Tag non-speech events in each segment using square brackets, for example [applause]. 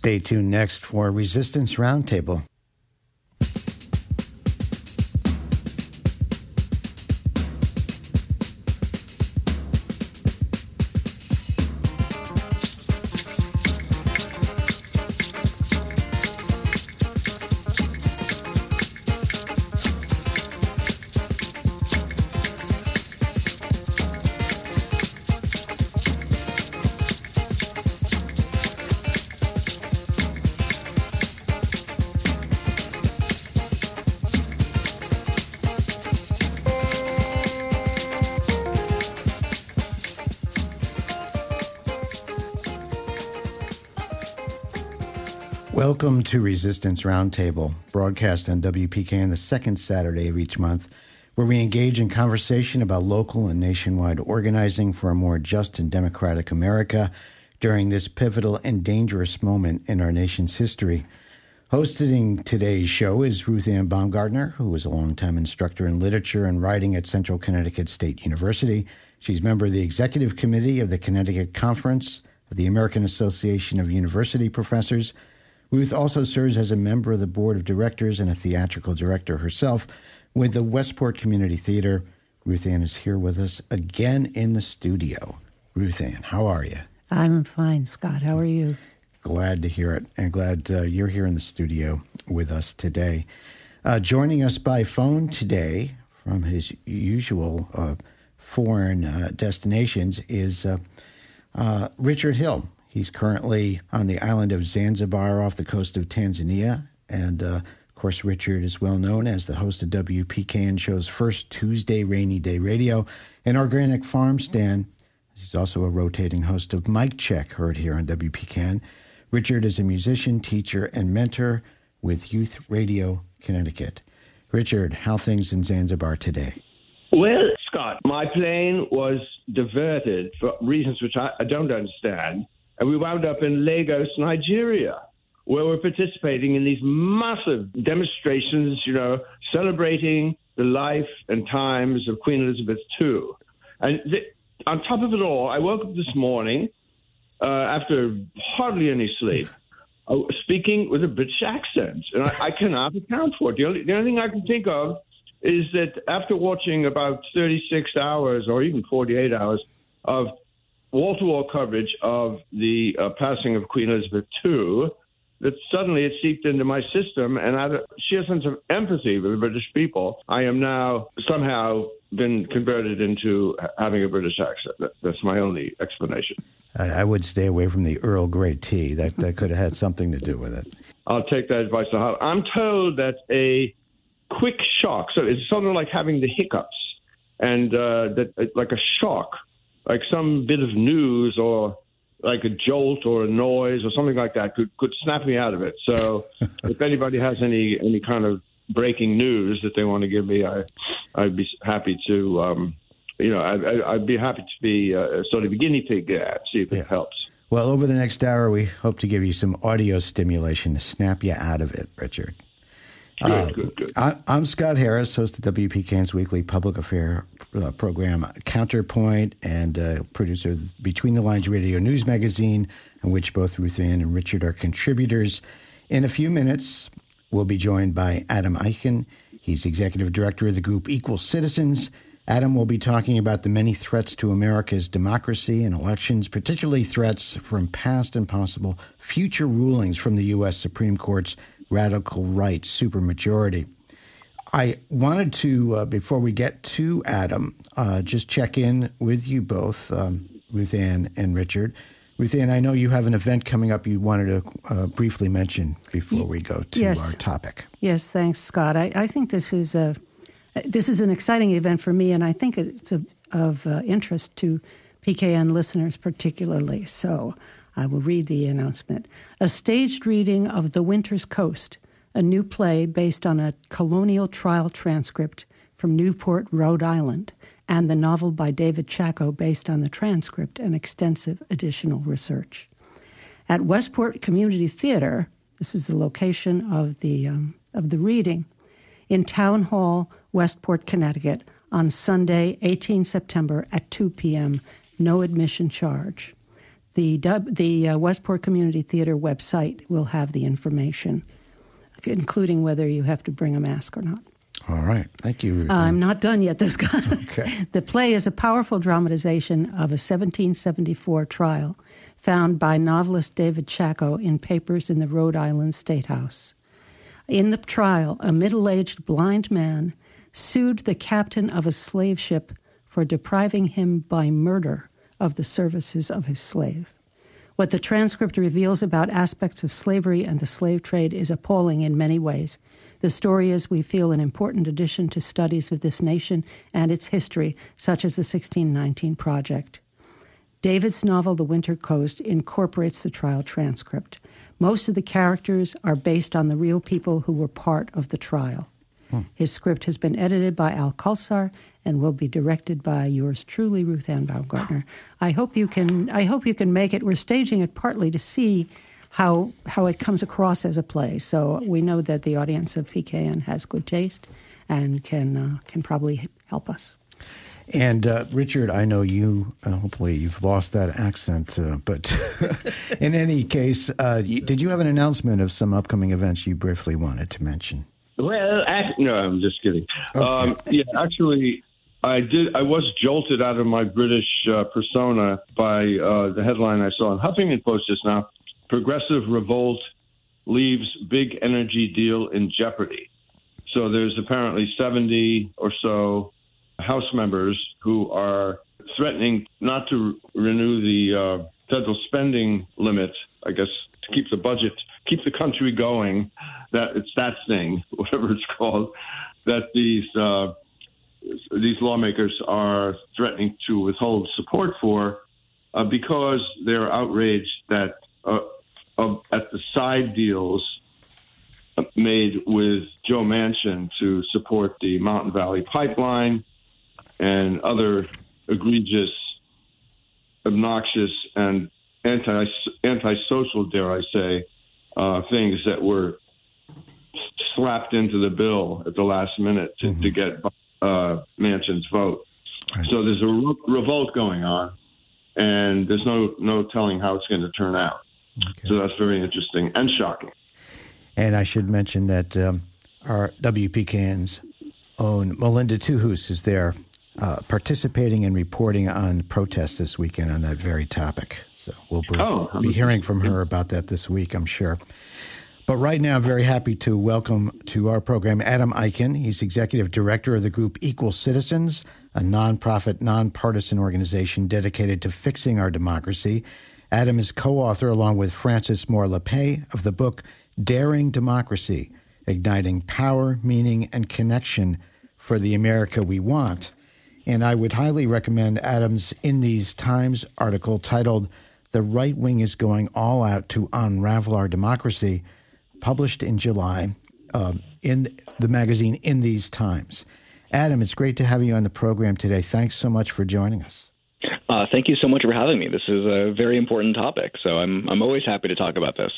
Stay tuned next for Resistance Roundtable. Welcome to Resistance Roundtable, broadcast on WPKN the second Saturday of each month, where we engage in conversation about local and nationwide organizing for a more just and democratic America during this pivotal and dangerous moment in our nation's history. Hosting today's show is Ruth Ann Baumgartner, who is a longtime instructor in literature and writing at Central Connecticut State University. She's member of the executive committee of the Connecticut Conference of the American Association of University Professors Ruth also serves as a member of the board of directors and a theatrical director herself with the Westport Community Theater. Ruth Ann is here with us again in the studio. Ruth Ann, how are you? I'm fine, Scott. How are you? Glad to hear it, and glad uh, you're here in the studio with us today. Uh, joining us by phone today from his usual uh, foreign uh, destinations is uh, uh, Richard Hill. He's currently on the island of Zanzibar off the coast of Tanzania. And uh, of course, Richard is well known as the host of WPKN show's first Tuesday Rainy Day Radio and Organic Farm Stand. He's also a rotating host of Mike Check, heard here on WPKN. Richard is a musician, teacher, and mentor with Youth Radio Connecticut. Richard, how things in Zanzibar today? Well, Scott, my plane was diverted for reasons which I, I don't understand and we wound up in Lagos, Nigeria, where we're participating in these massive demonstrations, you know, celebrating the life and times of Queen Elizabeth II. And on top of it all, I woke up this morning uh, after hardly any sleep, uh, speaking with a British accent, and I, I cannot account for it. The only, the only thing I can think of is that after watching about 36 hours or even 48 hours of wall to wall coverage of the uh, passing of Queen Elizabeth II that suddenly it seeped into my system, and out of sheer sense of empathy with the British people, I am now somehow been converted into having a British accent. That, that's my only explanation. I, I, would stay away from the Earl Grey tea. That that could have had something to do with it. I'll take that advice to heart. I'm told that a quick shock, so it's something like having the hiccups, and uh, that like a shock like some bit of news or like a jolt or a noise or something like that could could snap me out of it. So [laughs] if anybody has any any kind of breaking news that they want to give me, I I'd be happy to um, you know I, I'd be happy to be uh, sort of a guinea pig at see if yeah. it helps. Well, over the next hour, we hope to give you some audio stimulation to snap you out of it, Richard. Good, uh, good, good. I, am Scott Harris, host of WPKN's weekly public affair uh, program Counterpoint and uh, producer of Between the Lines Radio News Magazine, in which both Ruth Ann and Richard are contributors. In a few minutes, we'll be joined by Adam Eichen. He's executive director of the group Equal Citizens. Adam will be talking about the many threats to America's democracy and elections, particularly threats from past and possible future rulings from the U.S. Supreme Court's radical right supermajority. I wanted to, uh, before we get to Adam, uh, just check in with you both, um, Ruth Ann and Richard. Ruth Ann, I know you have an event coming up you wanted to uh, briefly mention before we go to yes. our topic. Yes, thanks, Scott. I, I, think this is a this is an exciting event for me, and I think it's a, of uh, interest to PKN listeners particularly. So I will read the announcement. A staged reading of The Winter's Coast, a new play based on a colonial trial transcript from Newport, Rhode Island, and the novel by David Chacko based on the transcript and extensive additional research. At Westport Community Theater, this is the location of the, um, of the reading, in Town Hall, Westport, Connecticut, on Sunday, 18 September at 2 p.m., no admission charge. The, the uh, Westport Community Theater website will have the information, including whether you have to bring a mask or not. All right. Thank you. Uh, I'm not done yet, this guy. Okay. [laughs] the play is a powerful dramatization of a 1774 trial found by novelist David Chacko in papers in the Rhode Island State House. In the trial, a middle aged blind man sued the captain of a slave ship for depriving him by murder of the services of his slave. What the transcript reveals about aspects of slavery and the slave trade is appalling in many ways. The story is, we feel, an important addition to studies of this nation and its history, such as the 1619 Project. David's novel, The Winter Coast, incorporates the trial transcript. Most of the characters are based on the real people who were part of the trial. Hmm. His script has been edited by Al Kulsar and will be directed by yours truly, Ruth Ann Baumgartner. I hope you can. I hope you can make it. We're staging it partly to see how how it comes across as a play. So we know that the audience of PKN has good taste and can uh, can probably help us. And uh, Richard, I know you. Uh, hopefully, you've lost that accent. Uh, but [laughs] in any case, uh, did you have an announcement of some upcoming events you briefly wanted to mention? Well, act, no, I'm just kidding. Okay. Um, yeah, actually, I did. I was jolted out of my British uh, persona by uh, the headline I saw in Huffington Post just now. Progressive revolt leaves big energy deal in jeopardy. So there's apparently 70 or so House members who are threatening not to renew the uh, federal spending limit, I guess, to keep the budget, keep the country going. That it's that thing, [laughs] whatever it's called, that these uh, these lawmakers are threatening to withhold support for uh, because they're outraged that uh, at the side deals made with Joe Manchin to support the Mountain Valley Pipeline and other egregious, obnoxious, and anti antisocial, dare I say, uh, things that were slapped into the bill at the last minute to, mm-hmm. to get uh, Manchin's vote. Right. So there's a re- revolt going on, and there's no no telling how it's going to turn out. Okay. So that's very interesting and shocking. And I should mention that um, our WPKN's own Melinda Tuhus is there uh, participating and reporting on protests this weekend on that very topic. So we'll be, oh, be hearing from her about that this week, I'm sure. But right now, very happy to welcome to our program Adam Eichen. He's executive director of the group Equal Citizens, a nonprofit, nonpartisan organization dedicated to fixing our democracy. Adam is co author, along with Frances Moore Lappé, of the book Daring Democracy Igniting Power, Meaning, and Connection for the America We Want. And I would highly recommend Adam's In These Times article titled The Right Wing is Going All Out to Unravel Our Democracy, published in July um, in the magazine In These Times. Adam, it's great to have you on the program today. Thanks so much for joining us. Uh, thank you so much for having me. This is a very important topic, so I'm I'm always happy to talk about this.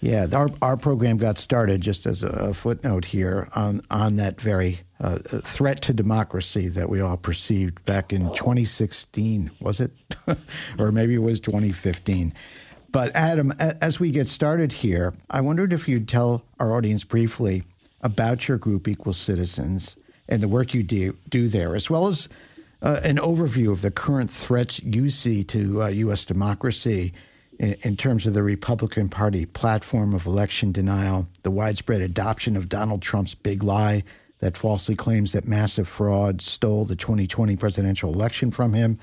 Yeah, our our program got started just as a footnote here on on that very uh, threat to democracy that we all perceived back in 2016, was it, [laughs] or maybe it was 2015. But Adam, as we get started here, I wondered if you'd tell our audience briefly about your group, Equal Citizens, and the work you do, do there, as well as uh, an overview of the current threats you see to uh, U.S. democracy in, in, terms of the Republican Party platform of election denial, the widespread adoption of Donald Trump's big lie that falsely claims that massive fraud stole the 2020 presidential election from him.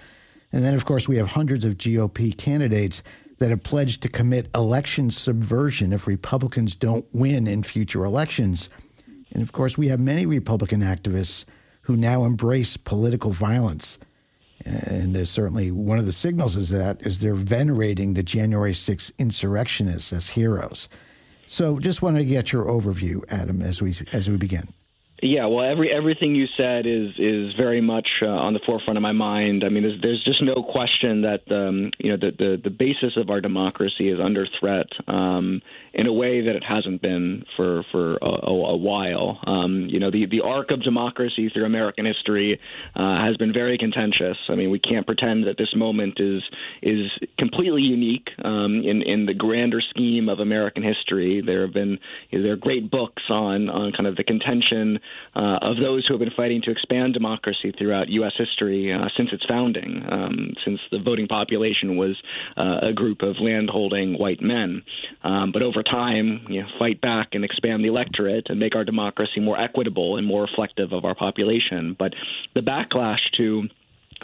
And then, of course, we have hundreds of GOP candidates that have pledged to commit election subversion if Republicans don't win in future elections. And of course, we have many Republican activists who now embrace political violence. And there's certainly one of the signals is that is they're venerating the January 6th insurrectionists as heroes. So just wanted to get your overview, Adam, as we as we begin. Yeah, well, every everything you said is is very much uh, on the forefront of my mind. I mean, there's, there's just no question that um, you know the, the, the basis of our democracy is under threat um, in a way that it hasn't been for for a, a while. Um, you know, the the arc of democracy through American history uh, has been very contentious. I mean, we can't pretend that this moment is is completely unique um, in in the grander scheme of American history. There have been you know, there are great books on on kind of the contention uh, of those who have been fighting to expand democracy throughout U.S. history uh, since its founding, um, since the voting population was uh, a group of landholding white men. Um, but over time, you know, fight back and expand the electorate and make our democracy more equitable and more reflective of our population. But the backlash to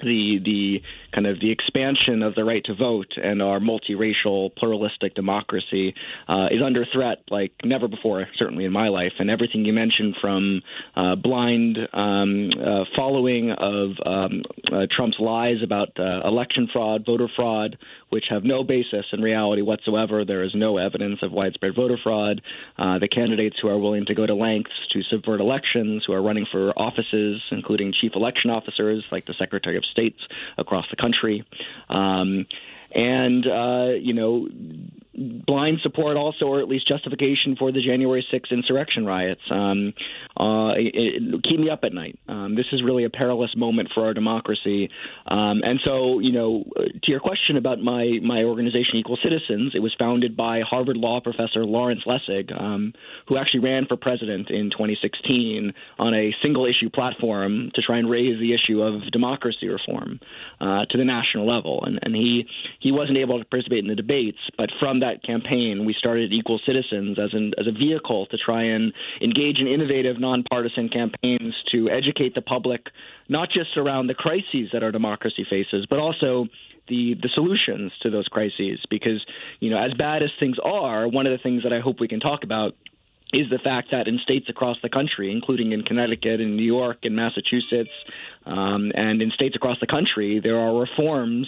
the the kind of the expansion of the right to vote and our multiracial pluralistic democracy uh, is under threat like never before certainly in my life and everything you mentioned from uh, blind um, uh, following of um, uh, Trump's lies about uh, election fraud voter fraud which have no basis in reality whatsoever there is no evidence of widespread voter fraud uh, the candidates who are willing to go to lengths to subvert elections who are running for offices including chief election officers like the secretary of states across the country. Um, and, uh, you know, blind support also, or at least justification for the January 6th insurrection riots. Um, uh, it, it, keep me up at night. Um, this is really a perilous moment for our democracy. Um, and so, you know, to your question about my, my organization, Equal Citizens, it was founded by Harvard Law professor Lawrence Lessig, um, who actually ran for president in 2016 on a single issue platform to try and raise the issue of democracy reform uh, to the national level. And, and he, he wasn't able to participate in the debates, but from that campaign, we started Equal Citizens as, an, as a vehicle to try and engage in innovative, nonpartisan campaigns to educate the public, not just around the crises that our democracy faces, but also the the solutions to those crises. Because you know, as bad as things are, one of the things that I hope we can talk about is the fact that in states across the country, including in Connecticut and New York and Massachusetts, um, and in states across the country, there are reforms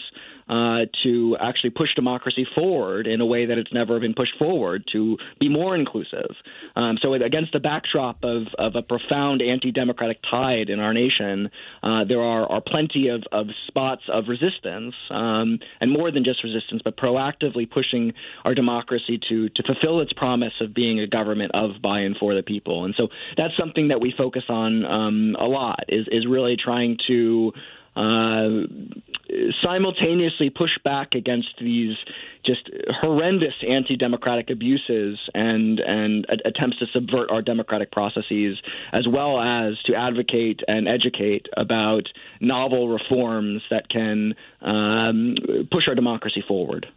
uh, to actually push democracy forward in a way that it's never been pushed forward, to be more inclusive. Um, so, against the backdrop of, of a profound anti democratic tide in our nation, uh, there are, are plenty of, of spots of resistance, um, and more than just resistance, but proactively pushing our democracy to, to fulfill its promise of being a government of, by, and for the people. And so that's something that we focus on um, a lot, is, is really trying to uh, simultaneously push back against these just horrendous anti-democratic abuses and and attempts to subvert our democratic processes, as well as to advocate and educate about novel reforms that can um, push our democracy forward.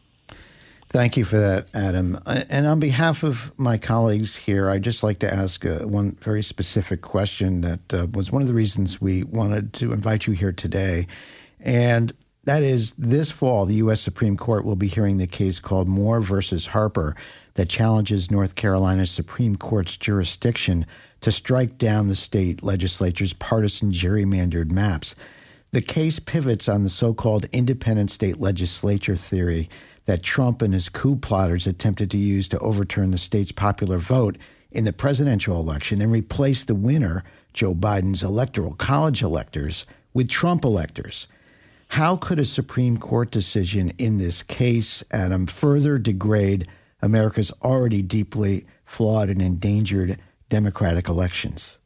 Thank you for that, Adam. And on behalf of my colleagues here, I'd just like to ask uh, one very specific question that uh, was one of the reasons we wanted to invite you here today. And that is this fall, the U.S. Supreme Court will be hearing the case called Moore versus Harper that challenges North Carolina's Supreme Court's jurisdiction to strike down the state legislature's partisan gerrymandered maps. The case pivots on the so called independent state legislature theory that Trump and his coup plotters attempted to use to overturn the state's popular vote in the presidential election and replace the winner, Joe Biden's electoral college electors, with Trump electors. How could a Supreme Court decision in this case, Adam, further degrade America's already deeply flawed and endangered democratic elections?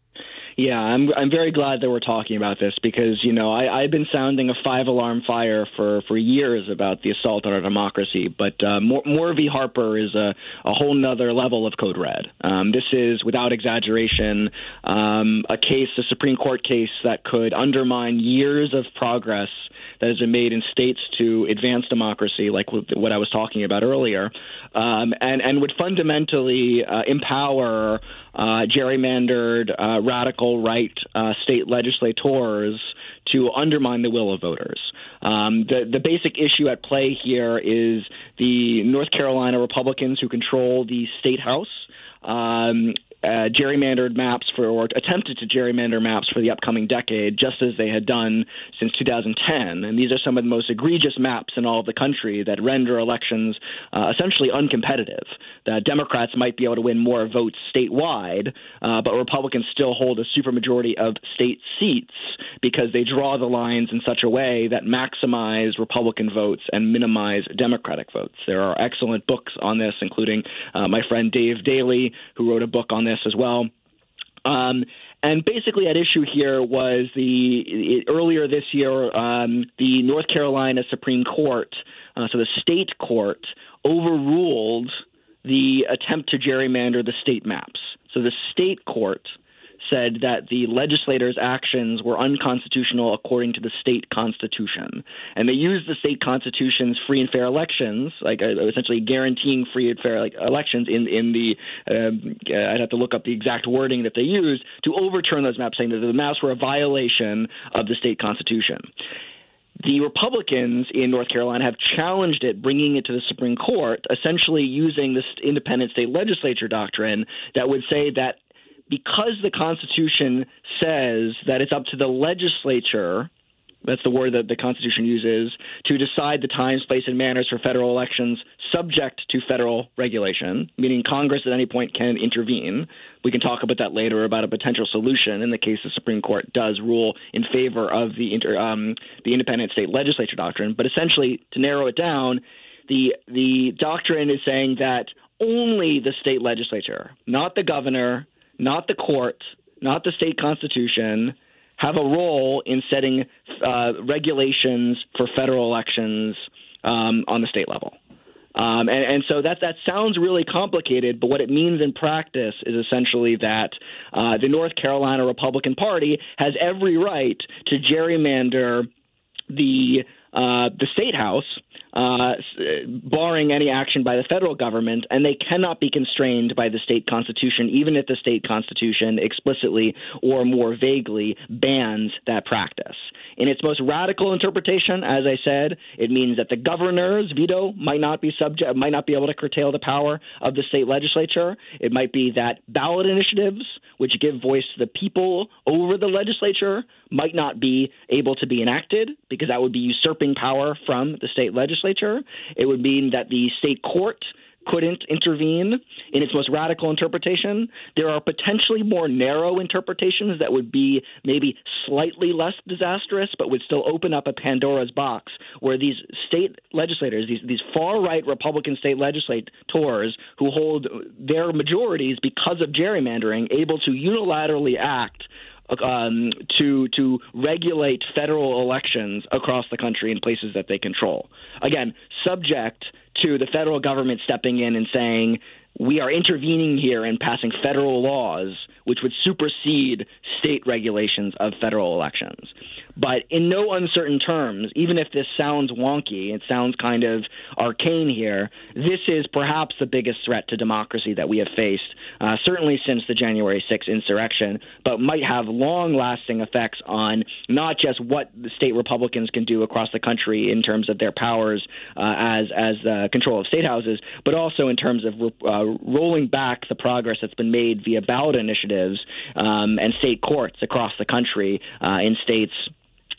Yeah, I'm I'm very glad that we're talking about this because you know I, I've been sounding a five alarm fire for for years about the assault on our democracy, but uh, Moore, Moore v. Harper is a a whole nother level of code red. Um, this is without exaggeration um, a case, a Supreme Court case that could undermine years of progress that has been made in states to advance democracy, like what I was talking about earlier, um, and and would fundamentally uh, empower uh, gerrymandered uh, radical right uh, state legislators to undermine the will of voters. Um, the the basic issue at play here is the North Carolina Republicans who control the state house um, uh, gerrymandered maps for, or attempted to gerrymander maps for the upcoming decade, just as they had done since 2010. And these are some of the most egregious maps in all of the country that render elections uh, essentially uncompetitive. That Democrats might be able to win more votes statewide, uh, but Republicans still hold a supermajority of state seats because they draw the lines in such a way that maximize Republican votes and minimize Democratic votes. There are excellent books on this, including uh, my friend Dave Daley, who wrote a book on this as well. Um, and basically, at issue here was the earlier this year, um, the North Carolina Supreme Court, uh, so the state court, overruled the attempt to gerrymander the state maps. So the state court said that the legislators' actions were unconstitutional according to the state constitution. And they used the state constitution's free and fair elections, like uh, essentially guaranteeing free and fair like, elections in, in the, um, uh, I'd have to look up the exact wording that they used, to overturn those maps, saying that the maps were a violation of the state constitution. The Republicans in North Carolina have challenged it, bringing it to the Supreme Court, essentially using this independent state legislature doctrine that would say that because the Constitution says that it's up to the legislature that's the word that the Constitution uses to decide the times, place, and manners for federal elections subject to federal regulation, meaning Congress at any point can intervene. We can talk about that later about a potential solution in the case the Supreme Court does rule in favor of the inter, um, the independent state legislature doctrine. But essentially, to narrow it down, the the doctrine is saying that only the state legislature, not the governor, not the court, not the state constitution, have a role in setting uh, regulations for federal elections um, on the state level. Um, and, and, so that that sounds really complicated, but what it means in practice is essentially that uh, the North Carolina Republican Party has every right to gerrymander the uh, the state house uh, barring any action by the federal government, and they cannot be constrained by the state constitution, even if the state constitution explicitly or more vaguely bans that practice. In its most radical interpretation, as I said, it means that the governor's veto might not be subject, might not be able to curtail the power of the state legislature. It might be that ballot initiatives, which give voice to the people over the legislature, might not be able to be enacted because that would be usurping power from the state legislature. It would mean that the state court couldn't intervene in its most radical interpretation. There are potentially more narrow interpretations that would be maybe slightly less disastrous, but would still open up a Pandora's box where these state legislators, these, these far right Republican state legislators who hold their majorities because of gerrymandering, able to unilaterally act um, to to regulate federal elections across the country in places that they control. Again, subject to the federal government stepping in and saying we are intervening here and passing federal laws which would supersede state regulations of federal elections. But in no uncertain terms, even if this sounds wonky, it sounds kind of arcane here, this is perhaps the biggest threat to democracy that we have faced, uh, certainly since the January 6th insurrection, but might have long lasting effects on not just what the state Republicans can do across the country in terms of their powers uh, as, as control of state houses, but also in terms of uh, rolling back the progress that's been made via ballot initiatives um, and state courts across the country uh, in states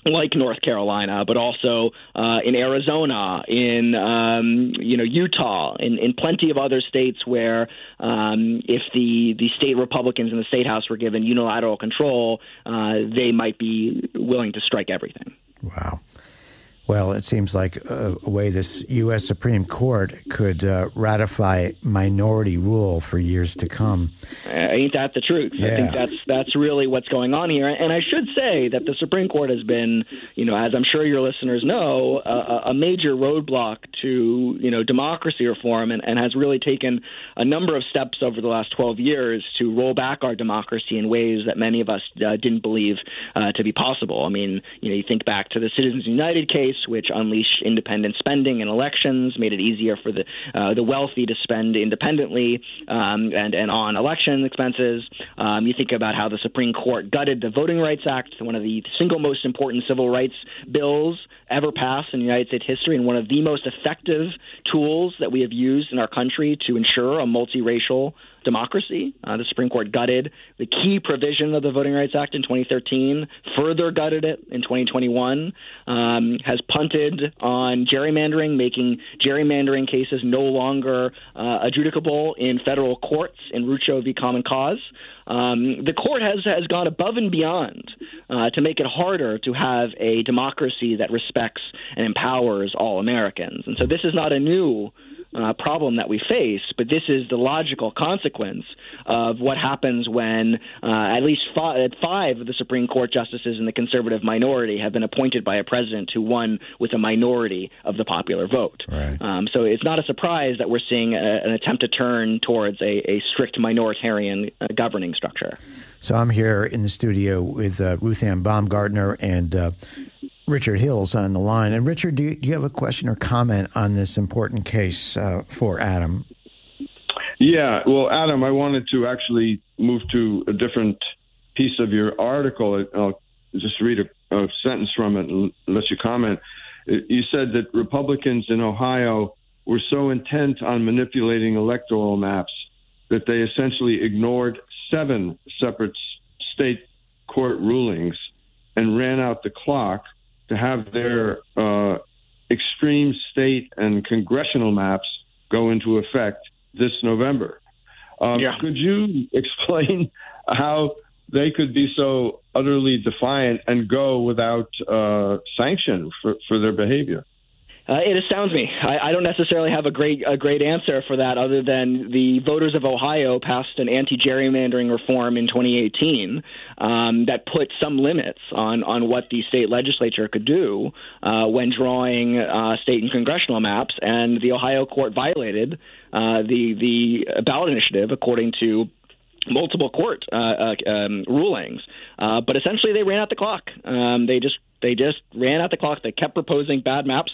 like North Carolina, but also uh, in Arizona, in um, you know Utah, in, in plenty of other states where um, if the the state Republicans in the state house were given unilateral control, uh, they might be willing to strike everything. Wow. Well, it seems like a, a way this U.S. Supreme Court could uh, ratify minority rule for years to come. Uh, ain't that the truth? Yeah. I think that's that's really what's going on here. And I should say that the Supreme Court has been, you know, as I'm sure your listeners know, a, a major roadblock to you know democracy reform, and, and has really taken a number of steps over the last 12 years to roll back our democracy in ways that many of us uh, didn't believe uh, to be possible. I mean, you know, you think back to the Citizens United case which unleashed independent spending in elections, made it easier for the uh, the wealthy to spend independently um, and and on election expenses. Um, you think about how the Supreme Court gutted the Voting Rights Act, one of the single most important civil rights bills ever passed in United States history, and one of the most effective tools that we have used in our country to ensure a multiracial democracy. Uh, the Supreme Court gutted the key provision of the Voting Rights Act in 2013, further gutted it in 2021, um, has punted on gerrymandering, making gerrymandering cases no longer uh, adjudicable in federal courts in Rucho v. Common Cause. Um, the court has, has gone above and beyond uh, to make it harder to have a democracy that respects and empowers all Americans. And so this is not a new uh, problem that we face, but this is the logical consequence of what happens when uh, at least five, five of the Supreme Court justices in the conservative minority have been appointed by a president who won with a minority of the popular vote. Right. Um, so it's not a surprise that we're seeing a, an attempt to turn towards a, a strict minoritarian uh, governing structure. So I'm here in the studio with uh, Ruth Ann Baumgartner and uh, Richard Hills on the line. And Richard, do you, do you have a question or comment on this important case uh, for Adam? Yeah, well, Adam, I wanted to actually move to a different piece of your article. I'll just read a, a sentence from it and let you comment. You said that Republicans in Ohio were so intent on manipulating electoral maps that they essentially ignored seven separate state court rulings and ran out the clock to have their uh, extreme state and congressional maps go into effect this November. Um, Yeah. Could you [laughs] explain how they could be so utterly defiant and go without uh, sanction for, for their behavior? Uh, it astounds me. I, I don't necessarily have a great a great answer for that, other than the voters of Ohio passed an anti-gerrymandering reform in 2018 um, that put some limits on on what the state legislature could do uh, when drawing uh, state and congressional maps, and the Ohio court violated uh, the the ballot initiative according to multiple court uh, uh, um, rulings, but essentially they ran out the clock. Um, they just they just ran out the clock. They kept proposing bad maps.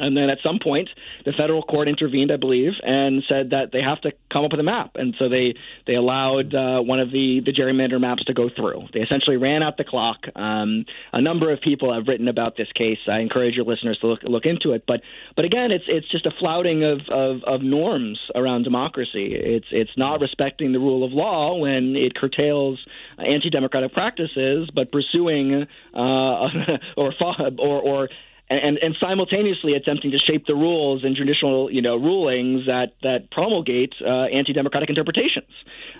And then at some point, the federal court intervened, I believe, and said that they have to come up with a map. And so they they allowed uh, one of the the gerrymander maps to go through. They essentially ran out the clock. Um, a number of people have written about this case. I encourage your listeners to look look into it. But but again, it's it's just a flouting of, of, of norms around democracy. It's it's not respecting the rule of law when it curtails anti-democratic practices, but pursuing uh, [laughs] or or or and, and simultaneously attempting to shape the rules and judicial, you know, rulings that that promulgate uh, anti-democratic interpretations.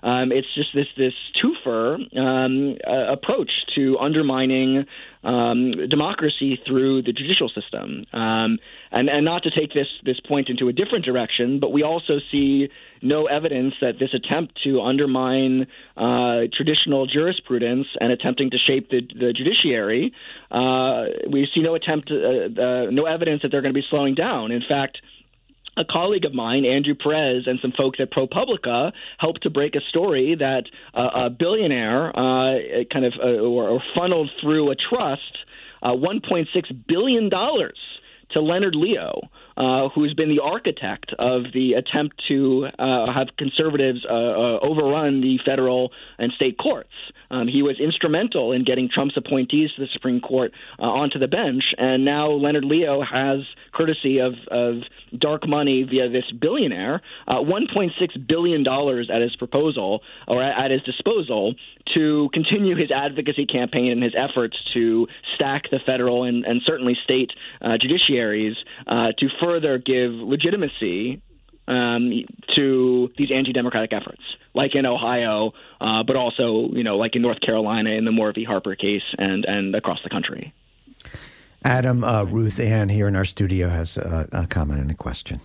Um, it's just this this twofer um, uh, approach to undermining um, democracy through the judicial system. Um, and and not to take this this point into a different direction, but we also see no evidence that this attempt to undermine uh, traditional jurisprudence and attempting to shape the, the judiciary, uh, we see no attempt, uh, uh, no evidence that they're going to be slowing down. In fact a colleague of mine, Andrew Perez, and some folks at ProPublica helped to break a story that uh, a billionaire uh, kind of uh, or, or funneled through a trust uh, 1.6 billion dollars to Leonard Leo, uh, who's been the architect of the attempt to uh, have conservatives uh, uh, overrun the federal and state courts. Um, he was instrumental in getting Trump's appointees to the Supreme Court uh, onto the bench, and now Leonard Leo has, courtesy of, of dark money via this billionaire, uh, 1.6 billion dollars at his proposal or at, his disposal to continue his advocacy campaign and his efforts to stack the federal and, and certainly state judiciaries to further give legitimacy um, to these anti-democratic efforts, like in Ohio, uh, but also you know like in North Carolina in the Moore v. Harper case, and and across the country. Adam, uh, Ruth Ann here in our studio has a, a comment and a question.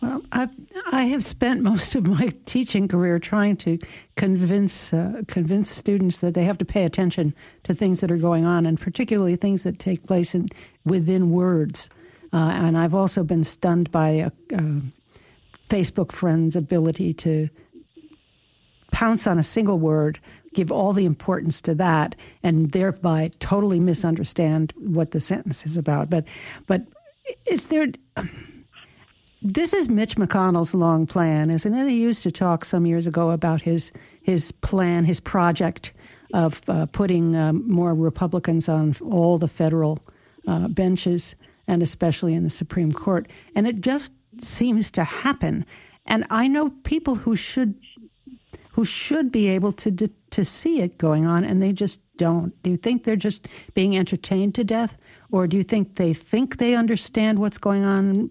Well, I I have spent most of my teaching career trying to convince uh, convince students that they have to pay attention to things that are going on, and particularly things that take place in, within words. Uh, and I've also been stunned by a, a Facebook friend's ability to pounce on a single word, give all the importance to that and thereby totally misunderstand what the sentence is about. But, but is there. This is Mitch McConnell's long plan, isn't it? He used to talk some years ago about his his plan, his project of uh, putting um, more Republicans on all the federal uh, benches and especially in the Supreme Court. And it just seems to happen. And I know people who should who should be able to to see it going on, and they just don't. Do you think they're just being entertained to death, or do you think they think they understand what's going on,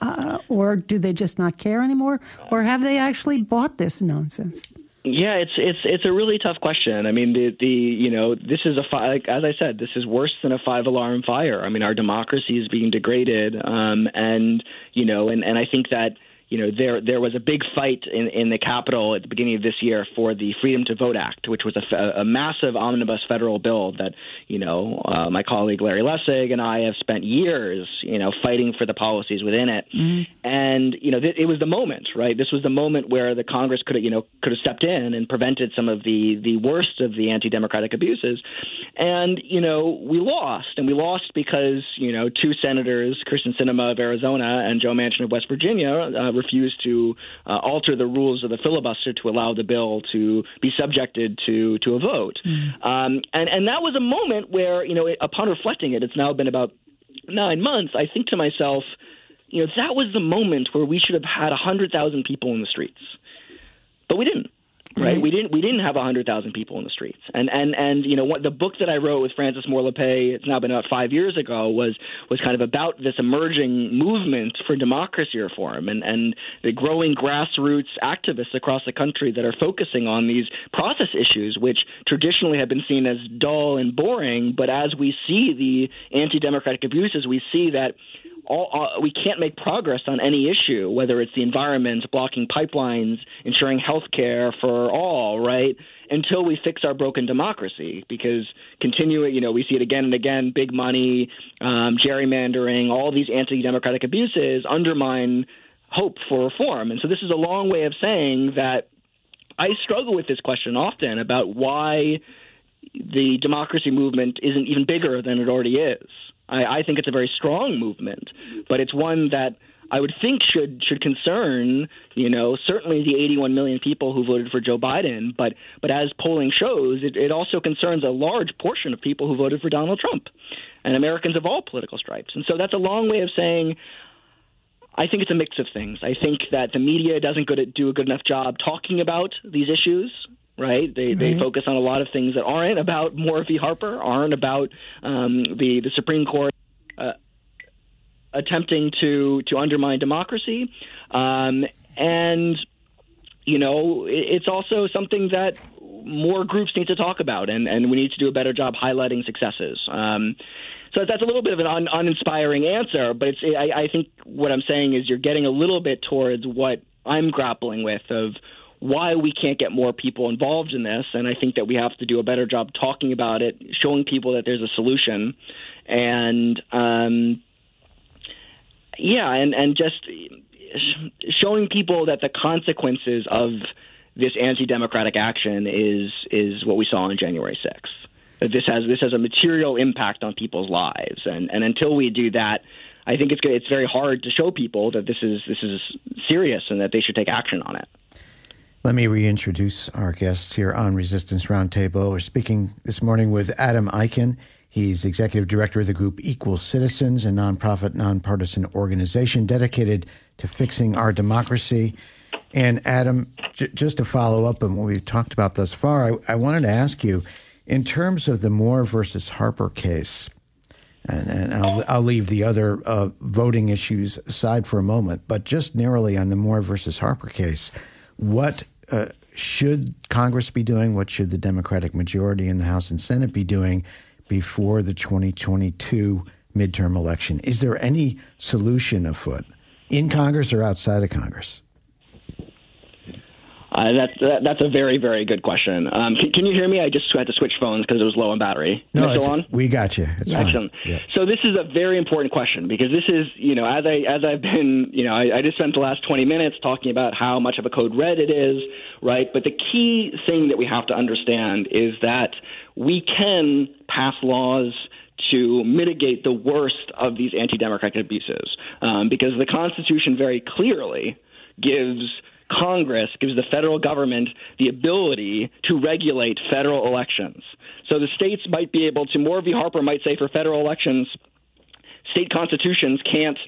uh, or do they just not care anymore, or have they actually bought this nonsense? Yeah, it's it's it's a really tough question. I mean, the the you know this is a fi- like, as I said, this is worse than a five alarm fire. I mean, our democracy is being degraded, um, and you know, and and I think that you know, there there was a big fight in, in the Capitol at the beginning of this year for the Freedom to Vote Act, which was a, a massive omnibus federal bill that, you know, uh, my colleague Larry Lessig and I have spent years, you know, fighting for the policies within it. Mm-hmm. And you know, th- it was the moment, right? This was the moment where the Congress could have, you know, could have stepped in and prevented some of the the worst of the anti-democratic abuses. And you know, we lost, and we lost because you know, two senators, Kyrsten Sinema of Arizona and Joe Manchin of West Virginia. Uh, refused to uh, alter the rules of the filibuster to allow the bill to be subjected to to a vote. Mm. Um, and and that was a moment where you know, upon reflecting it, it's now been about nine months. I think to myself, you know, that was the moment where we should have had a hundred thousand people in the streets, but we didn't right? Mm-hmm. We didn't we didn't have hundred thousand people in the streets, and and and you know what the book that I wrote with Frances Moore Lappé, it's now been about five years ago, was was kind of about this emerging movement for democracy reform and and the growing grassroots activists across the country that are focusing on these process issues, which traditionally have been seen as dull and boring, but as we see the anti-democratic abuses, we see that all, we can't make progress on any issue, whether it's the environment, blocking pipelines, ensuring health care for all, right? Until we fix our broken democracy, because continuing, you know, we see it again and again: big money, um, gerrymandering, all these anti-democratic abuses undermine hope for reform. And so, this is a long way of saying that I struggle with this question often about why the democracy movement isn't even bigger than it already is. I, I think it's a very strong movement, but it's one that I would think should should concern, you know, certainly the 81 million people who voted for Joe Biden, but but as polling shows, it, it also concerns a large portion of people who voted for Donald Trump, and Americans of all political stripes. And so that's a long way of saying. I think it's a mix of things. I think that the media doesn't good, do a good enough job talking about these issues right? They right. they focus on a lot of things that aren't about Moore v. Harper, aren't about um, the the Supreme Court. Uh, attempting to to undermine democracy, um, and you know it's also something that more groups need to talk about, and, and we need to do a better job highlighting successes. Um, so that's a little bit of an un, uninspiring answer, but it's I, I think what I'm saying is you're getting a little bit towards what I'm grappling with of why we can't get more people involved in this. And I think that we have to do a better job talking about it, showing people that there's a solution, and um, yeah, and and just showing people that the consequences of this anti-democratic action is is what we saw on January 6th. This has this has a material impact on people's lives, and and until we do that. I think it's it's very hard to show people that this is this is serious and that they should take action on it. Let me reintroduce our guests here on Resistance Roundtable. We're speaking this morning with Adam Eichen. He's executive director of the group Equal Citizens, a nonprofit, nonpartisan organization dedicated to fixing our democracy. And Adam, j- just to follow up on what we've talked about thus far, I, I wanted to ask you, in terms of the Moore versus Harper case, and, and I'll, I'll, leave the other uh, voting issues aside for a moment, but just narrowly on the Moore versus Harper case, what uh, should Congress be doing? What should the Democratic majority in the House and Senate be doing before the 2022 midterm election? Is there any solution afoot in Congress or outside of Congress? Uh, that's that, that's a very very good question. Um, can, can, you hear me? I just had to switch phones because it was low on battery. No, it's, on? we got you. It's Excellent. Yeah. So this is a very important question because this is you know as I as I've been you know I, I just spent the last 20 minutes talking about how much of a code red it is, right? But the key thing that we have to understand is that we can pass laws to mitigate the worst of these anti-democratic abuses um, because the Constitution very clearly gives Congress gives the federal government the ability to regulate federal elections. So the states might be able to, Moore v. Harper might say for federal elections, state constitutions can't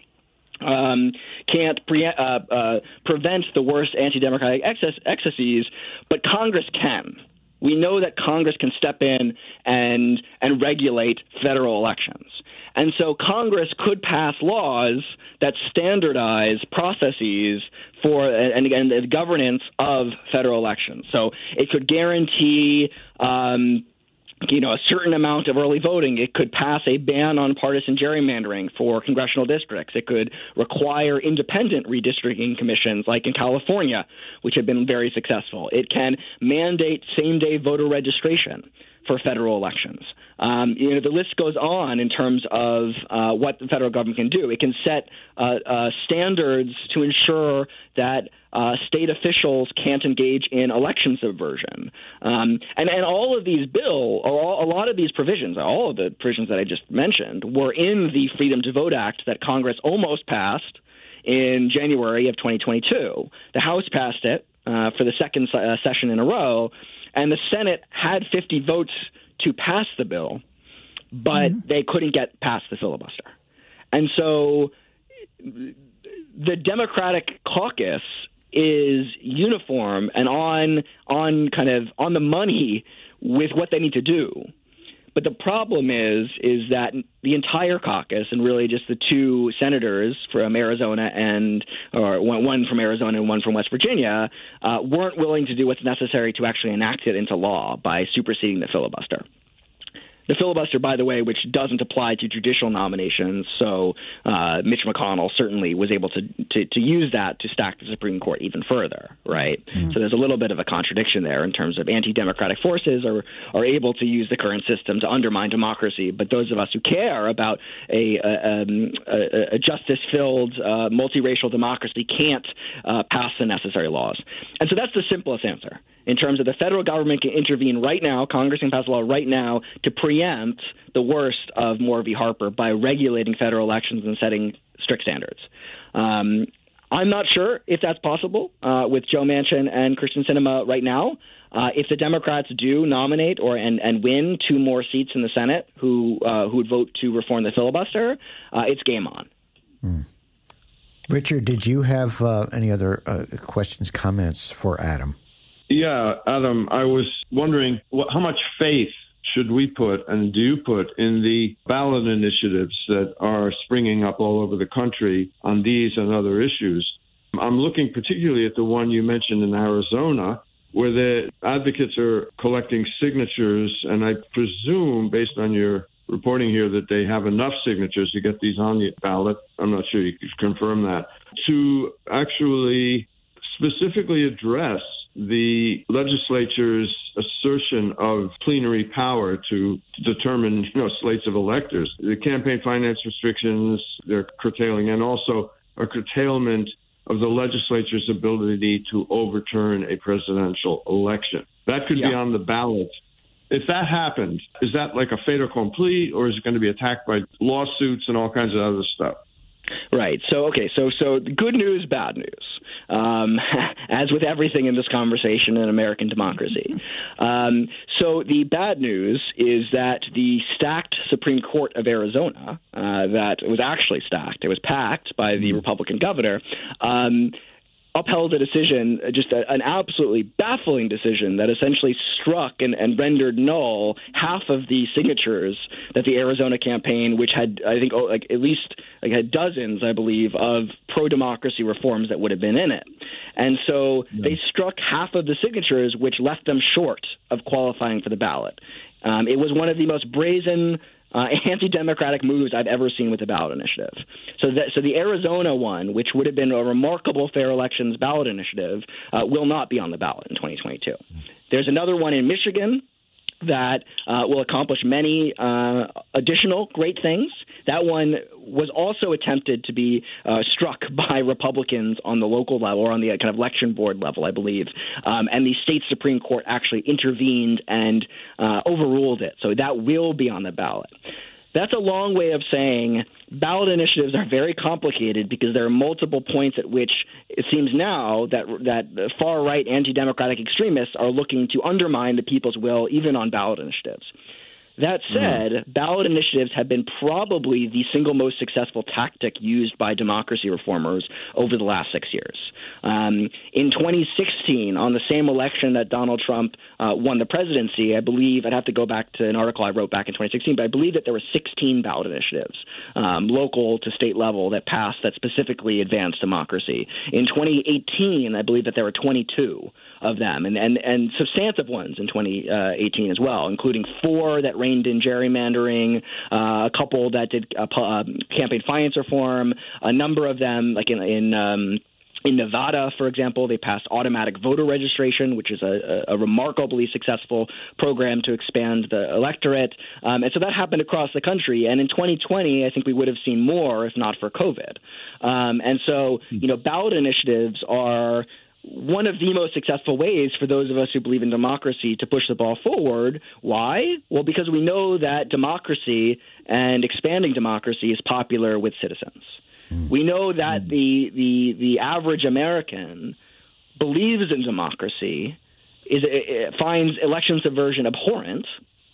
um, can't pre- uh, uh, prevent the worst anti-democratic excess- excesses, but Congress can. We know that Congress can step in and and regulate federal elections. And so Congress could pass laws that standardize processes for and again the governance of federal elections. So it could guarantee um, you know, a certain amount of early voting. It could pass a ban on partisan gerrymandering for congressional districts. It could require independent redistricting commissions, like in California, which have been very successful. It can mandate same day voter registration for federal elections. Um, you know, the list goes on in terms of uh, what the federal government can do. It can set uh, uh, standards to ensure that uh, state officials can't engage in election subversion. Um, and, and all of these bill, or all, a lot of these provisions, all of the provisions that I just mentioned, were in the Freedom to Vote Act that Congress almost passed in January of 2022. The House passed it uh, for the second uh, session in a row, and the Senate had 50 votes to pass the bill, but mm-hmm. they couldn't get past the filibuster. And so the Democratic caucus is uniform and on on kind of on the money with what they need to do. But the problem is is that the entire caucus and really just the two senators from Arizona and or one from Arizona and one from West Virginia uh, weren't willing to do what's necessary to actually enact it into law by superseding the filibuster. The filibuster, by the way, which doesn't apply to judicial nominations, so uh, Mitch McConnell certainly was able to, to, to use that to stack the Supreme Court even further, right? Mm-hmm. So there's a little bit of a contradiction there in terms of anti-democratic forces are are able to use the current system to undermine democracy, but those of us who care about a, a, um, a, a justice-filled, uh, multiracial democracy can't uh, pass the necessary laws, and so that's the simplest answer in terms of the federal government can intervene right now, Congress can pass a law right now to preempt the worst of Moore v. Harper by regulating federal elections and setting strict standards. Um, I'm not sure if that's possible uh, with Joe Manchin and Kyrsten Sinema right now. Uh, if the Democrats do nominate or and, and win two more seats in the Senate, who uh, who would vote to reform the filibuster, uh, it's game on. Hmm. Richard, did you have uh, any other uh, questions, comments for Adam? Yeah, Adam, I was wondering what, how much faith should we put and do you put in the ballot initiatives that are springing up all over the country on these and other issues? I'm looking particularly at the one you mentioned in Arizona, where the advocates are collecting signatures, and I presume, based on your reporting here, that they have enough signatures to get these on the ballot. I'm not sure you can confirm that to actually specifically address the legislature's assertion of plenary power to determine, you know, slates of electors. The campaign finance restrictions they're curtailing, and also a curtailment of the legislature's ability to overturn a presidential election. That could yeah. be on the ballot. If that happened, is that like a fait accompli, or is it going to be attacked by lawsuits and all kinds of other stuff? Right. So okay. So so good news, bad news. Um, [laughs] as with everything in this conversation in American democracy. Um, so the bad news is that the stacked Supreme Court of Arizona, uh, that was actually stacked, it was packed by the mm-hmm. Republican governor. Um, upheld a decision, just a, an absolutely baffling decision that essentially struck and, and, rendered null half of the signatures that the Arizona campaign, which had I think oh, like at least like had dozens, I believe, of pro democracy reforms that would have been in it, and so yeah. they struck half of the signatures, which left them short of qualifying for the ballot. Um, it was one of the most brazen uh, [laughs] anti-democratic moves I've ever seen with the ballot initiative. So, that, so the Arizona one, which would have been a remarkable fair elections ballot initiative, uh, will not be on the ballot in 2022. There's another one in Michigan that uh, will accomplish many uh, additional great things. That one was also attempted to be uh, struck [laughs] by Republicans on the local level or on the kind of election board level, I believe. Um, and the state Supreme Court actually intervened and uh, overruled it. So that will be on the ballot. That's a long way of saying ballot initiatives are very complicated because there are multiple points at which it seems now that that far right anti-democratic extremists are looking to undermine the people's will even on ballot initiatives. That mm-hmm. said, ballot initiatives have been probably the single most successful tactic used by democracy reformers over the last six years. Um, in 2016, on the same election that Donald Trump uh, won the presidency, I believe I'd have to go back to an article I wrote back in 2016, but I believe that there were 16 ballot initiatives, um, local to state level, that passed that specifically advanced democracy. In 2018, I believe that there were 22 of them, and and and substantive ones in 2018 as well, including four that reined in gerrymandering, uh, a couple that did uh, uh, campaign finance reform, a number of them like in in um, in Nevada, for example, they passed automatic voter registration, which is a, a remarkably successful program to expand the electorate. Um, and so that happened across the country. And in 2020, I think we would have seen more if not for COVID. Um, and so, you know, ballot initiatives are one of the most successful ways for those of us who believe in democracy to push the ball forward. Why? Well, because we know that democracy and expanding democracy is popular with citizens. We know that mm. the, the, the average American believes in democracy, is, finds election subversion abhorrent,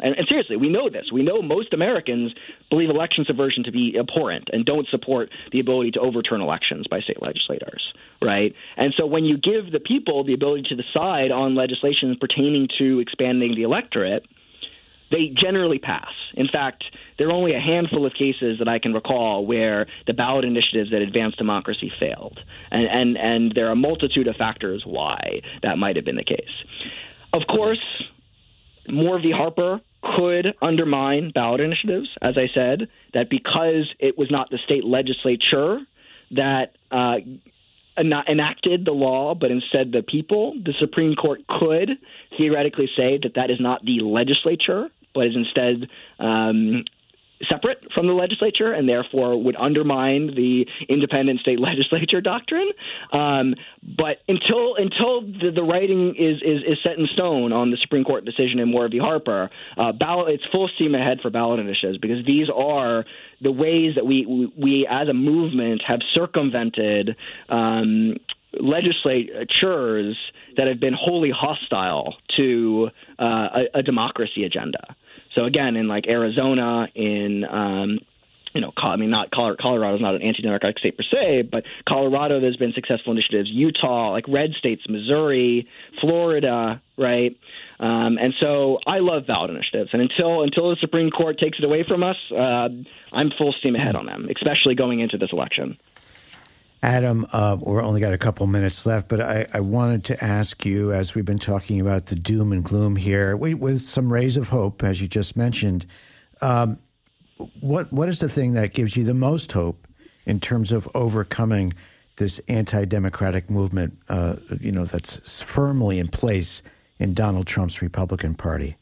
and, and, seriously, we know this. We know most Americans believe election subversion to be abhorrent and don't support the ability to overturn elections by state legislators, right? And so when you give the people the ability to decide on legislation pertaining to expanding the electorate, they generally pass. In fact, there are only a handful of cases that I can recall where the ballot initiatives that advanced democracy failed. And, and, and there are a multitude of factors why that might have been the case. Of course, Moore v. Harper could undermine ballot initiatives, as I said, that because it was not the state legislature that uh, enacted the law, but instead the people, the Supreme Court could theoretically say that that is not the legislature, but is instead um, separate from the legislature and therefore would undermine the independent state [laughs] legislature doctrine. Um, but until until the, the writing is, is, is set in stone on the Supreme Court decision in Moore v. Harper, uh, ballot it's full steam ahead for ballot initiatives because these are the ways that we we, we as a movement have circumvented. Um, legislatures that have been wholly hostile to uh, a, a democracy agenda. So again, in like Arizona, in um, you know, I mean, not Colorado is not an anti-democratic state per se, but Colorado, there's been successful initiatives. Utah, like red states, Missouri, Florida, right? Um, and so I love ballot initiatives, and until until the Supreme Court takes it away from us, uh, I'm full steam ahead on them, especially going into this election. Adam, uh, we're only got a couple minutes left, but I, I, wanted to ask you, as we've been talking about the doom and gloom here, with some rays of hope, as you just mentioned, um, what what is the thing that gives you the most hope in terms of overcoming this anti-democratic movement? Uh, you know, that's firmly in place in Donald Trump's Republican Party.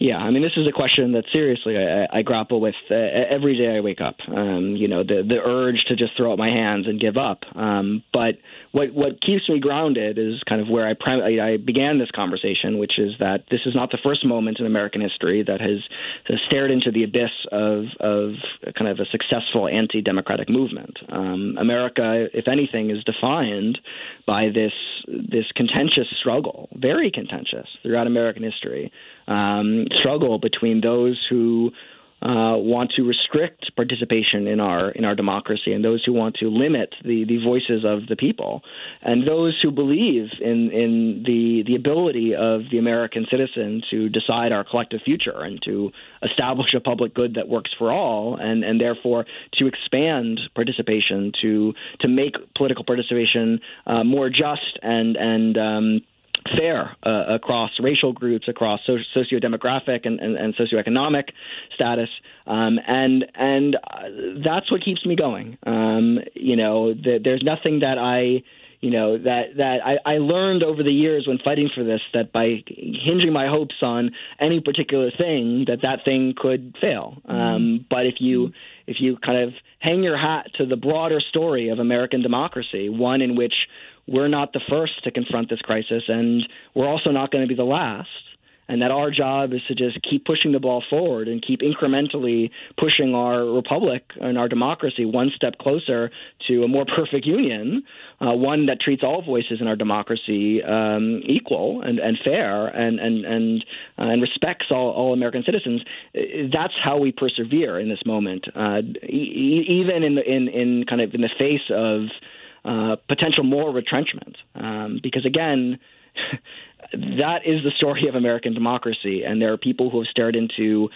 Yeah, I mean, this is a question that seriously I, I grapple with uh, every day I wake up. Um, you know, the the urge to just throw up my hands and give up. Um, but what what keeps me grounded is kind of where I, prim- I began this conversation, which is that this is not the first moment in American history that has, has stared into the abyss of of kind of a successful anti-democratic movement. Um, America, if anything, is defined by this this contentious struggle, very contentious throughout American history um, struggle between those who uh, want to restrict participation in our in our democracy and those who want to limit the, the voices of the people. And those who believe in in the the ability of the American citizen to decide our collective future and to establish a public good that works for all and and therefore to expand participation to to make political participation uh, more just and and um, fair uh, across racial groups, across socio-demographic and, and, and socioeconomic status, um, and and uh, that's what keeps me going. Um, you know, the, there's nothing that I you know that that I, I learned over the years when fighting for this that by hinging my hopes on any particular thing that that thing could fail. Mm-hmm. Um, but if you mm-hmm. if you kind of hang your hat to the broader story of American democracy, one in which we're not the first to confront this crisis, and we're also not going to be the last and that our job is to just keep pushing the ball forward and keep incrementally pushing our republic and our democracy one step closer to a more [laughs] perfect union, uh, one that treats all voices in our democracy um, equal and, and fair and and and, uh, and respects all, all American citizens. That's how we persevere in this moment, uh, e- even in the, in in kind of in the face of uh, potential more retrenchment, um, because again. [laughs] that is the story of American democracy. And there are people who have stared into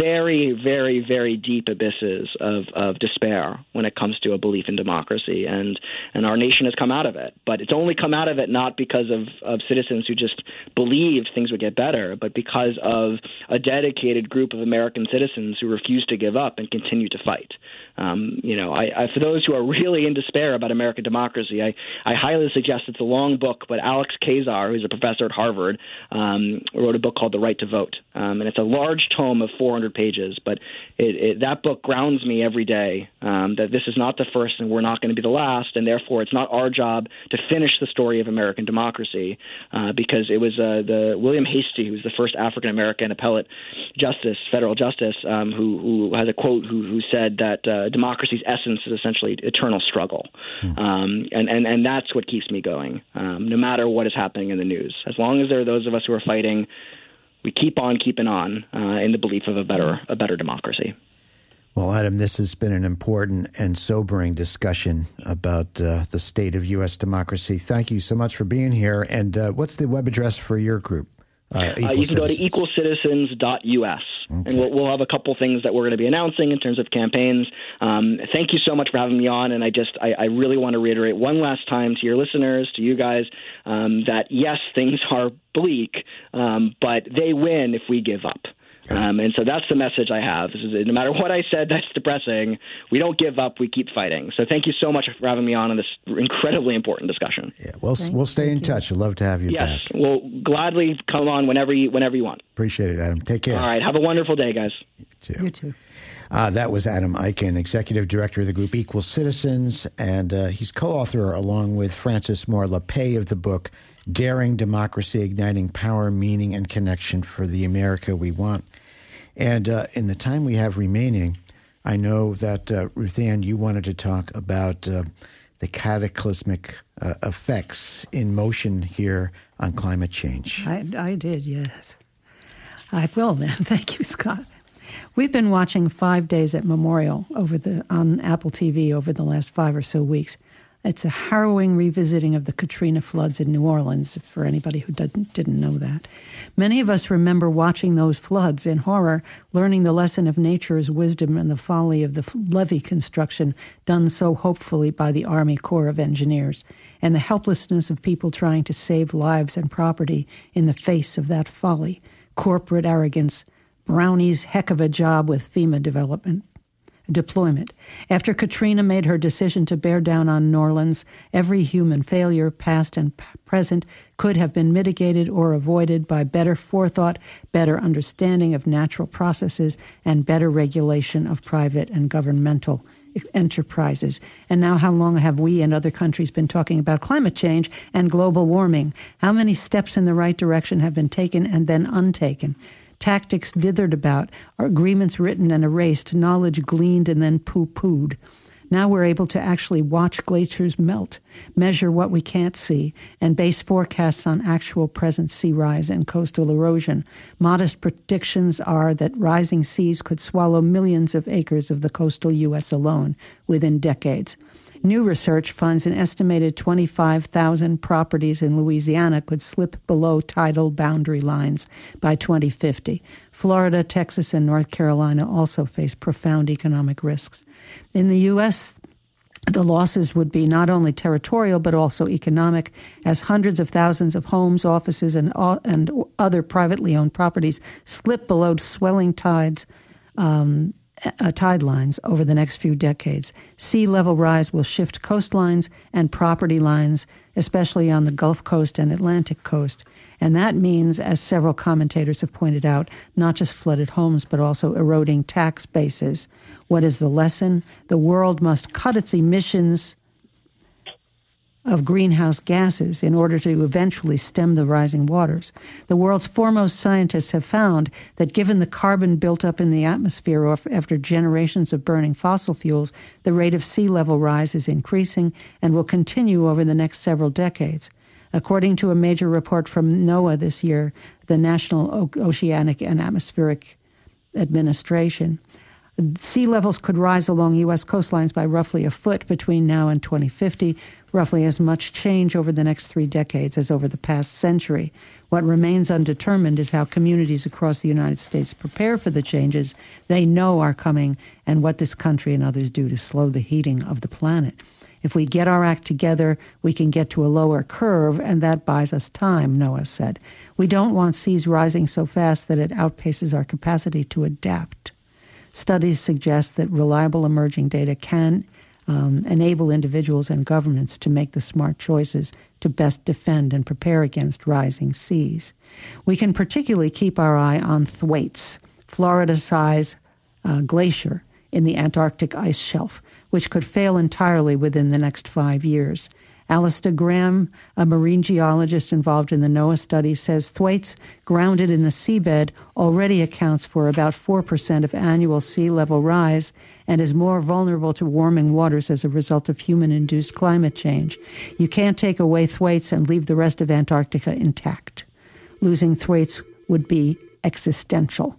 very, very, very deep abysses of, of despair when it comes to a belief in democracy. And, and our nation has come out of it. But it's only come out of it not because of, of citizens who just believed things would get better, but because of a dedicated group of American citizens who refuse to give up and continue to fight. Um, you know, I, I, for those who are really in despair about American democracy, I, I highly suggest it's a long book, but Alex Keyssar, who's a professor at Harvard, um, wrote a book called The Right to Vote. Um, and it's a large tome of 400 pages, but it, it, that book grounds me every day um, that this is not the first and we're not going to be the last, and therefore it's not our job to finish the story of American democracy uh, because it was uh, the William Hastie, who was the first African American appellate justice, federal justice, um, who, who has a quote who, who said that uh, democracy's essence is essentially eternal struggle. Mm. Um, and, and, and that's what keeps me going, um, no matter what is happening in the news. As long as there are those of us who are fighting, we keep on keeping on uh, in the belief of a better, a better democracy. Well, Adam, this has been an important and sobering discussion about uh, the state of U.S. democracy. Thank you so much for being here. And uh, what's the web address for your group? Uh, uh you can citizens. go to equalcitizens.us, okay. and we'll, we'll, have a couple things that we're going to be announcing in terms of campaigns. Um, thank you so much for having me on, and I just I, I, really want to reiterate one last time to your listeners, to you guys, um, that yes, things are bleak, um, but they win if we give up. Um, and so that's the message I have. no matter what I said [laughs] that's depressing, we don't give up. We keep fighting. So thank you so much for having me on in this incredibly important discussion. Yeah, we'll, we'll stay in touch. I'd love to have you yes, back. we'll gladly come on whenever you, whenever you want. Appreciate it, Adam. Take care. All right. Have a wonderful day, guys. You too. You too. Uh, that was Adam Eichen, executive director of the group Equal Citizens, and uh, he's co-author along with Frances Moore Lappé of the book "Daring Democracy: Igniting Power, Meaning, and Connection for the America We Want." And uh, in the time we have remaining, I know that uh, Ruthann, you wanted to talk about uh, the cataclysmic uh, effects in motion here on climate change. I, I did, yes. I will then. [laughs] Thank you, Scott. We've been watching Five Days at Memorial over the on Apple TV over the last five or so weeks, it's a harrowing revisiting of the Katrina floods in New Orleans, for anybody who didn't, didn't know that. Many of us remember watching those floods in horror, learning the lesson of nature's wisdom and the folly of the levee construction done so hopefully by the Army Corps of Engineers, and the helplessness of people trying to save lives and property in the face of that folly, corporate arrogance, Brownie's heck of a job with FEMA development deployment. After Katrina made her decision to bear down on New Orleans, every human failure, past and present, could have been mitigated or avoided by better forethought, better understanding of natural processes, and better regulation of private and governmental enterprises. And now, how long have we and other countries been talking about climate change and global warming? How many steps in the right direction have been taken and then untaken? Tactics dithered about, agreements written and erased, knowledge gleaned and then poo pooed. Now we're able to actually watch glaciers melt, measure what we can't see, and base forecasts on actual present sea rise and coastal erosion. Modest predictions are that rising seas could swallow millions of acres of the coastal U.S. alone within decades. New research finds an estimated 25,000 properties in Louisiana could slip below tidal boundary lines by 2050. Florida, Texas, and North Carolina also face profound economic risks. In the U.S., the losses would be not only territorial but also economic, as hundreds of thousands of homes, offices, and, and other privately owned properties slip below swelling tides. Um, uh, tide lines over the next few decades. Sea level rise will shift coastlines and property lines, especially on the Gulf Coast and Atlantic coast. And that means, as several commentators have pointed out, not just flooded homes, but also eroding tax bases. What is the lesson? The world must cut its emissions of greenhouse gases in order to eventually stem the rising waters. The world's foremost scientists have found that given the carbon built up in the atmosphere after generations of burning fossil fuels, the rate of sea level rise is increasing and will continue over the next several decades. According to a major report from NOAA this year, the National Oceanic and Atmospheric Administration, sea levels could rise along U.S. coastlines by roughly a foot between now and 2050, roughly as much change over the next three decades as over the past century. What remains undetermined is how communities across the United States prepare for the changes they know are coming and what this country and others do to slow the heating of the planet. If we get our act together, we can get to a lower curve, and that buys us time, NOAA said. We don't want seas rising so fast that it outpaces our capacity to adapt. Studies suggest that reliable emerging data can um, enable individuals and governments to make the smart choices to best defend and prepare against rising seas. We can particularly keep our eye on Thwaites, Florida size uh, glacier in the Antarctic ice shelf, which could fail entirely within the next five years. Alastair Graham, a marine geologist involved in the NOAA study, says Thwaites, grounded in the seabed, already accounts for about 4% of annual sea level rise and is more vulnerable to warming waters as a result of human induced climate change. You can't take away Thwaites and leave the rest of Antarctica intact. Losing Thwaites would be existential.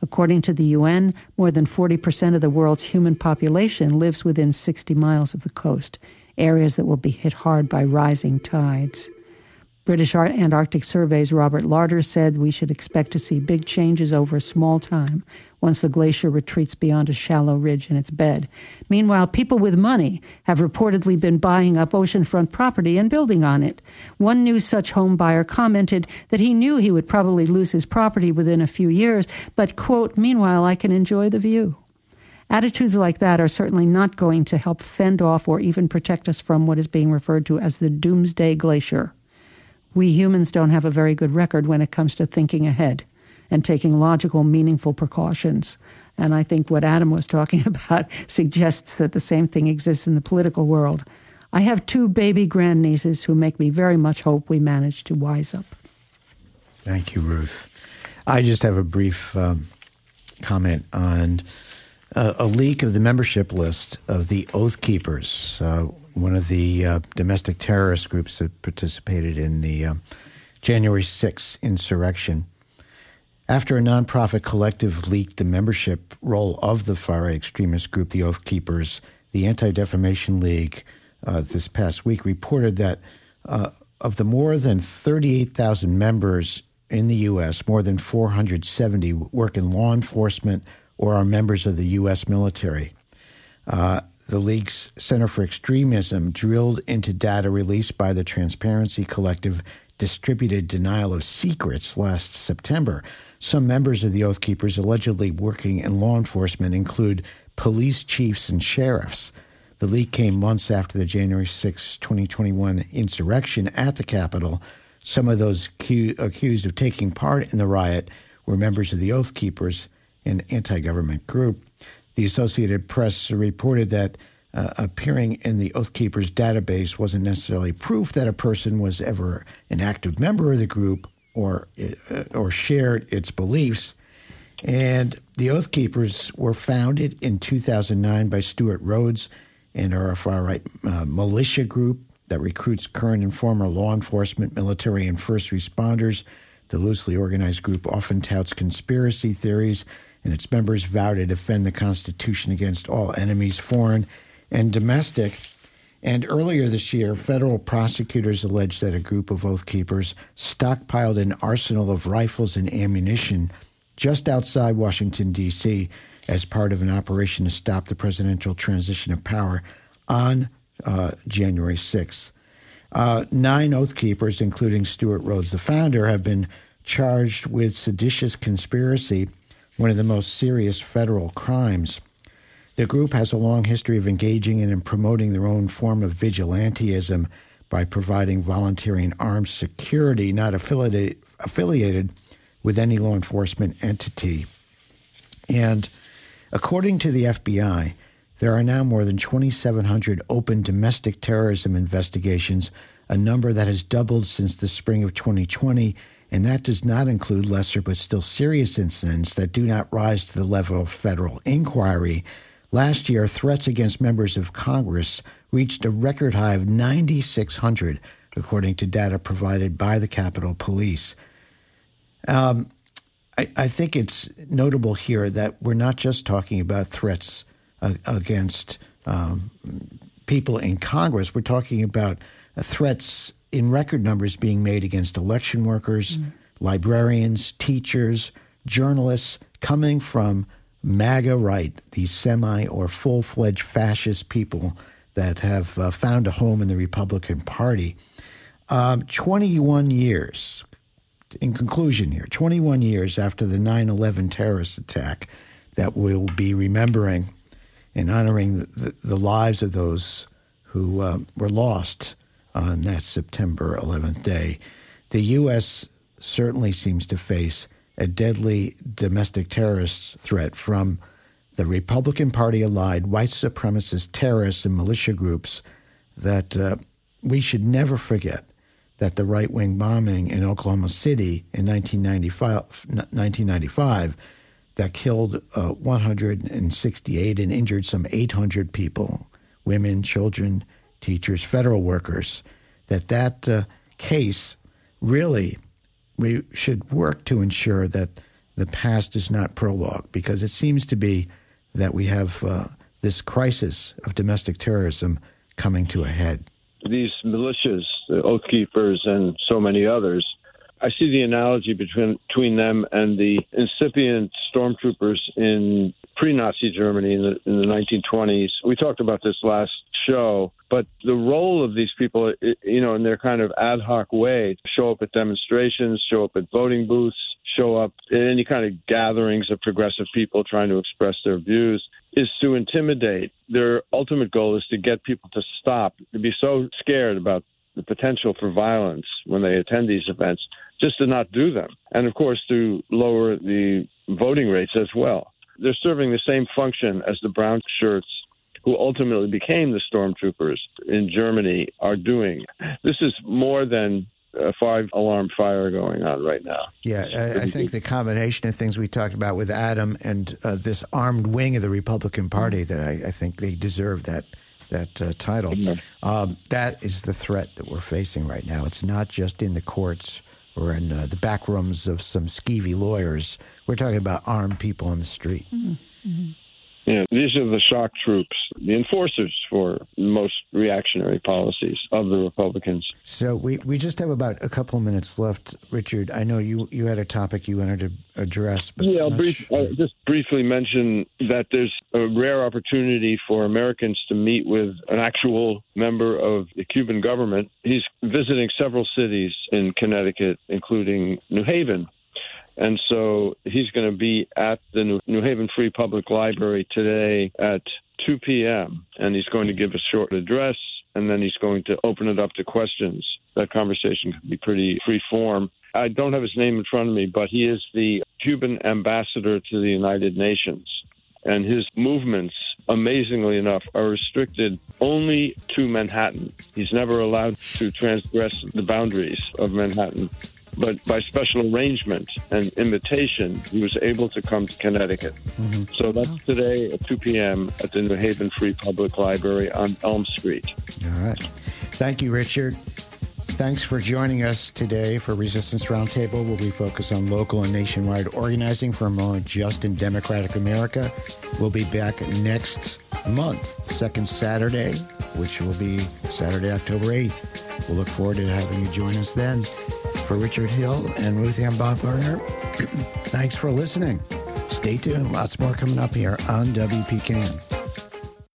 According to the UN, more than 40% of the world's human population lives within 60 miles of the coast, areas that will be hit hard by rising tides. British Antarctic Survey's Robert Larter said we should expect to see big changes over a small time once the glacier retreats beyond a shallow ridge in its bed. Meanwhile, people with money have reportedly been buying up oceanfront property and building on it. One new such home buyer commented that he knew he would probably lose his property within a few years, but, quote, meanwhile, I can enjoy the view. Attitudes like that are certainly not going to help fend off or even protect us from what is being referred to as the doomsday glacier we humans don't have a very good record when it comes to thinking ahead and taking logical, meaningful precautions. And I think what Adam was talking [laughs] about suggests that the same thing exists in the political world. I have two baby grandnieces who make me very much hope we manage to wise up. Thank you, Ruth. I just have a brief um, comment on uh, a leak of the membership list of the Oath Keepers. Uh, one of the uh, domestic terrorist groups that participated in the uh, January 6th insurrection. After a nonprofit collective leaked the membership roll of the far right extremist group, the Oath Keepers, the Anti Defamation League uh, this past week reported that uh, of the more than 38,000 members in the U.S., more than 470 work in law enforcement or are members of the U.S. military. Uh, the League's Center for Extremism drilled into data released by the Transparency Collective distributed denial of secrets last September. Some members of the Oath Keepers allegedly working in law enforcement include police chiefs and sheriffs. The leak came months after the January 6, 2021 insurrection at the Capitol. Some of those accused of taking part in the riot were members of the Oath Keepers, an anti government group. The Associated Press reported that uh, appearing in the Oath Keepers database wasn't necessarily proof that a person was ever an active member of the group or uh, or shared its beliefs. And the Oath Keepers were founded in 2009 by Stewart Rhodes and are a far right uh, militia group that recruits current and former law enforcement, military, and first responders. The loosely organized group often touts conspiracy theories and its members vow to defend the Constitution against all enemies, foreign and domestic. And earlier this year, federal prosecutors alleged that a group of Oath Keepers stockpiled an arsenal of rifles and ammunition just outside Washington, D.C., as part of an operation to stop the presidential transition of power on uh, January 6th. Uh, nine Oath Keepers, including Stewart Rhodes, the founder, have been charged with seditious conspiracy, one of the most serious federal crimes. The group has a long history of engaging in and promoting their own form of vigilantism by providing volunteering armed security not affiliated, affiliated with any law enforcement entity. And according to the FBI, there are now more than 2,700 open domestic terrorism investigations, a number that has doubled since the spring of 2020, and that does not include lesser but still serious incidents that do not rise to the level of federal inquiry. Last year, threats against members of Congress reached a record high of 9,600, according to data provided by the Capitol Police. Um, I, I, think it's notable here that we're not just talking about threats against um, people in Congress. We're talking about uh, threats in record numbers being made against election workers, mm-hmm. librarians, teachers, journalists, coming from MAGA right, these semi or full fledged fascist people that have uh, found a home in the Republican Party. Um, 21 years, in conclusion here, 21 years after the 9 11 terrorist attack that we'll be remembering and honoring the, the, the lives of those who uh, were lost on that September 11th day. The U.S. certainly seems to face a deadly domestic terrorist threat from the Republican Party allied white supremacist terrorists and militia groups that uh, we should never forget that the right wing bombing in Oklahoma City in 1995, 1995 that killed uh, 168 and injured some 800 people women, children, teachers, federal workers that that uh, case really we should work to ensure that the past is not prologue because it seems to be that we have uh, this crisis of domestic terrorism coming to a head. These militias, the Oath Keepers, and so many others I see the analogy between between them and the incipient stormtroopers in pre-Nazi Germany in the in the 1920s. We talked about this last show, but the role of these people, you know, in their kind of ad hoc way, show up at demonstrations, show up at voting booths, show up at any kind of gatherings of progressive people trying to express their views, is to intimidate. Their ultimate goal is to get people to stop, to be so scared about the potential for violence when they attend these events just to not do them. And of course, to lower the voting rates as well. They're serving the same function as the brown shirts who ultimately became the stormtroopers in Germany are doing. This is more than a five alarm fire going on right now. Yeah, I, I, think the combination of things we talked about with Adam and uh, this armed wing of the Republican Party that I, I think they deserve that that uh, title. Um, that is the threat that we're facing right now. It's not just in the courts or in uh, the back rooms of some skeevy lawyers. We're talking about armed people on the street. Mm-hmm. Mm-hmm. Yeah, these are the shock troops, the enforcers for most reactionary policies of the Republicans. So we, we just have about a couple of minutes left, Richard. I know you, you had a topic you wanted to address. But yeah, I'll brief, sure. Uh, just briefly mention that there's a rare opportunity for Americans to meet with an actual member of the Cuban government. He's visiting several cities in Connecticut, including New Haven and so he's going to be at the New Haven Free Public Library today at 2 p.m. And he's going to give a short address and then he's going to open it up to questions. That conversation could be pretty free form. I don't have his name in front of me, but he is the Cuban ambassador to the United Nations. And his movements, amazingly enough, are restricted only to Manhattan. He's never allowed to transgress the boundaries of Manhattan but by special arrangement and invitation, he was able to come to Connecticut. Mm-hmm. So that's today at 2 p.m. at the New Haven Free Public Library on Elm Street. All right. Thank you, Richard. Thanks for joining us today for Resistance Roundtable, where we focus on local and nationwide organizing for a more just and democratic America. We'll be back next month, second Saturday, which will be Saturday, October 8th. We'll look forward to having you join us then. For Richard Hill and Ruth Ann Baumgartner, [clears throat] thanks for listening. Stay tuned. Lots more coming up here on WPKN.